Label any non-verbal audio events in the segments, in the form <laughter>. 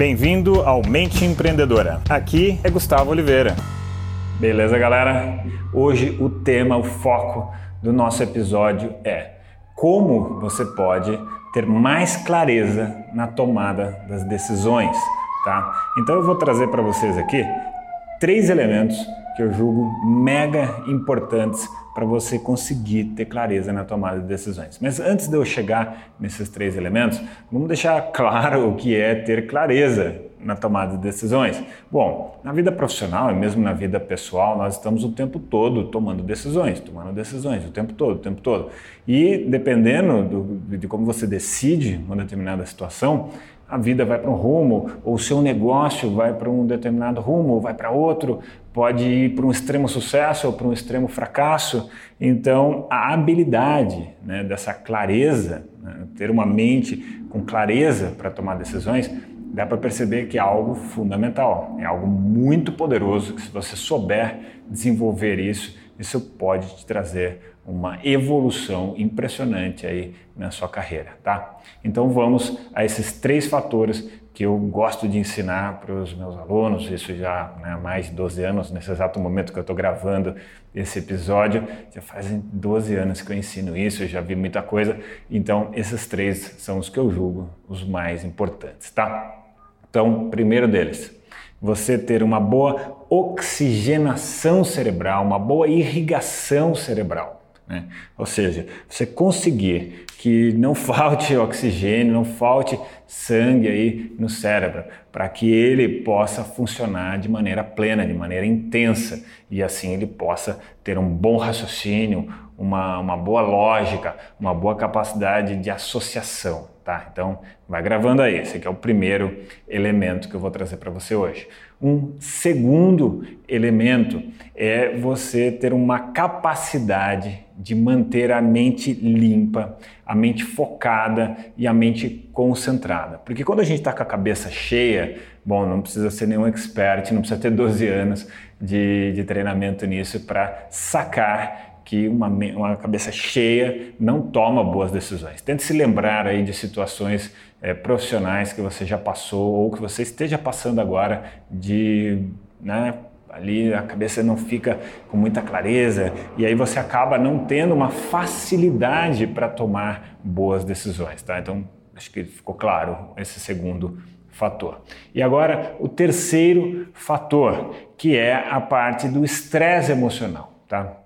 Bem-vindo ao Mente Empreendedora. Aqui é Gustavo Oliveira. Beleza, galera? Hoje o tema, o foco do nosso episódio é como você pode ter mais clareza na tomada das decisões, tá? Então eu vou trazer para vocês aqui três elementos que eu julgo mega importantes para você conseguir ter clareza na tomada de decisões. Mas antes de eu chegar nesses três elementos, vamos deixar claro o que é ter clareza na tomada de decisões. Bom, na vida profissional e mesmo na vida pessoal, nós estamos o tempo todo tomando decisões, tomando decisões o tempo todo, o tempo todo. E dependendo do, de como você decide uma determinada situação, a vida vai para um rumo, ou o seu negócio vai para um determinado rumo, ou vai para outro, pode ir para um extremo sucesso ou para um extremo fracasso. Então, a habilidade né, dessa clareza, né, ter uma mente com clareza para tomar decisões, dá para perceber que é algo fundamental, é algo muito poderoso que se você souber desenvolver isso, isso pode te trazer uma evolução impressionante aí na sua carreira, tá? Então vamos a esses três fatores que eu gosto de ensinar para os meus alunos, isso já né, há mais de 12 anos, nesse exato momento que eu estou gravando esse episódio, já fazem 12 anos que eu ensino isso, eu já vi muita coisa, então esses três são os que eu julgo os mais importantes, tá? Então, primeiro deles, você ter uma boa oxigenação cerebral, uma boa irrigação cerebral. Né? Ou seja, você conseguir que não falte <laughs> oxigênio, não falte sangue aí no cérebro, para que ele possa funcionar de maneira plena, de maneira intensa, e assim ele possa ter um bom raciocínio, uma, uma boa lógica, uma boa capacidade de associação. Tá? Então, vai gravando aí. Esse aqui é o primeiro elemento que eu vou trazer para você hoje. Um segundo elemento é você ter uma capacidade de manter a mente limpa, a mente focada e a mente concentrada. Porque quando a gente está com a cabeça cheia, bom, não precisa ser nenhum expert, não precisa ter 12 anos de, de treinamento nisso para sacar que uma, uma cabeça cheia não toma boas decisões. Tente se lembrar aí de situações é, profissionais que você já passou ou que você esteja passando agora de, né, ali a cabeça não fica com muita clareza e aí você acaba não tendo uma facilidade para tomar boas decisões, tá? Então, acho que ficou claro esse segundo fator. E agora o terceiro fator, que é a parte do estresse emocional, tá?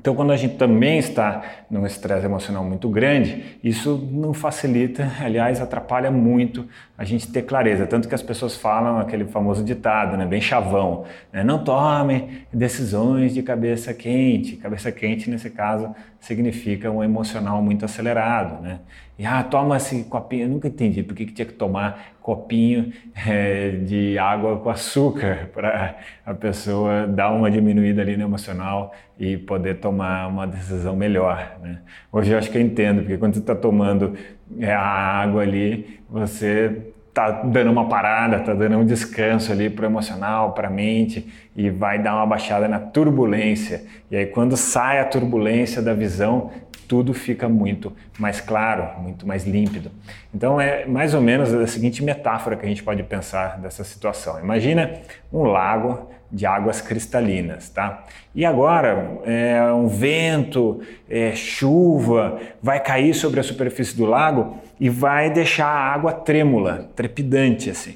Então, quando a gente também está num estresse emocional muito grande, isso não facilita, aliás, atrapalha muito a gente ter clareza. Tanto que as pessoas falam aquele famoso ditado, né, bem chavão: né, não tome decisões de cabeça quente. Cabeça quente, nesse caso, significa um emocional muito acelerado. Né? E ah, toma esse copinho. Eu nunca entendi por que, que tinha que tomar copinho é, de água com açúcar <laughs> para a pessoa dar uma diminuída ali no emocional e poder tomar uma decisão melhor. Né? Hoje eu acho que eu entendo, porque quando você está tomando é, a água ali, você está dando uma parada, está dando um descanso ali para o emocional, para a mente e vai dar uma baixada na turbulência. E aí quando sai a turbulência da visão, tudo fica muito mais claro, muito mais límpido. Então é mais ou menos a seguinte metáfora que a gente pode pensar dessa situação. Imagina um lago de águas cristalinas, tá? E agora é, um vento, é, chuva vai cair sobre a superfície do lago e vai deixar a água trêmula, trepidante assim.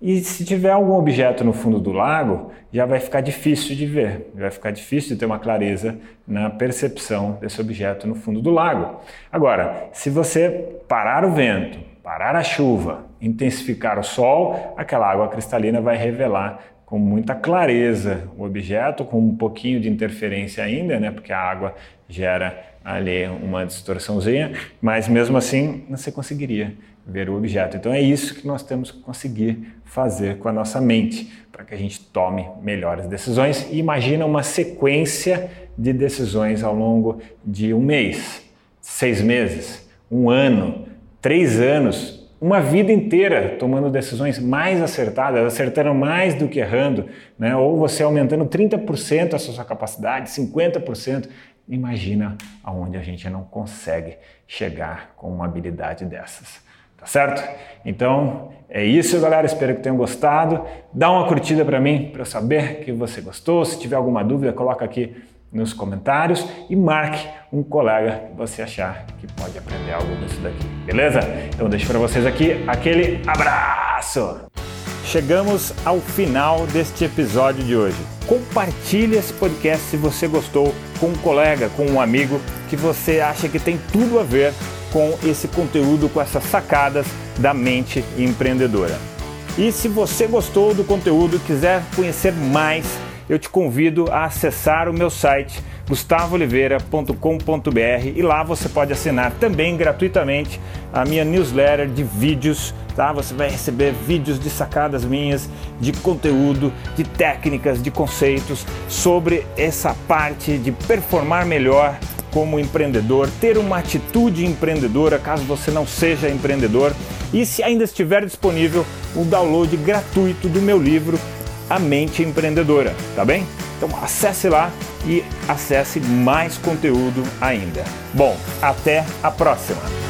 E se tiver algum objeto no fundo do lago, já vai ficar difícil de ver, vai ficar difícil de ter uma clareza na percepção desse objeto no fundo do lago. Agora, se você parar o vento, parar a chuva, intensificar o sol, aquela água cristalina vai revelar com muita clareza o objeto, com um pouquinho de interferência ainda, né, porque a água gera ali uma distorçãozinha, mas mesmo assim você conseguiria ver o objeto. Então é isso que nós temos que conseguir fazer com a nossa mente, para que a gente tome melhores decisões. E imagina uma sequência de decisões ao longo de um mês, seis meses, um ano, três anos, uma vida inteira tomando decisões mais acertadas, acertando mais do que errando, né? ou você aumentando 30% a sua capacidade, 50%. Imagina aonde a gente não consegue chegar com uma habilidade dessas. tá certo? Então é isso, galera. Espero que tenham gostado. Dá uma curtida para mim para eu saber que você gostou. Se tiver alguma dúvida, coloca aqui nos comentários e marque um colega que você achar que pode aprender algo disso daqui, beleza? Então deixo para vocês aqui aquele abraço. Chegamos ao final deste episódio de hoje. Compartilhe esse podcast se você gostou com um colega, com um amigo que você acha que tem tudo a ver com esse conteúdo, com essas sacadas da mente empreendedora. E se você gostou do conteúdo e quiser conhecer mais, eu te convido a acessar o meu site gustavooliveira.com.br e lá você pode assinar também gratuitamente a minha newsletter de vídeos, tá? Você vai receber vídeos de sacadas minhas, de conteúdo, de técnicas, de conceitos sobre essa parte de performar melhor como empreendedor, ter uma atitude empreendedora caso você não seja empreendedor e se ainda estiver disponível o download gratuito do meu livro A Mente Empreendedora, tá bem? Então acesse lá e acesse mais conteúdo ainda. Bom, até a próxima!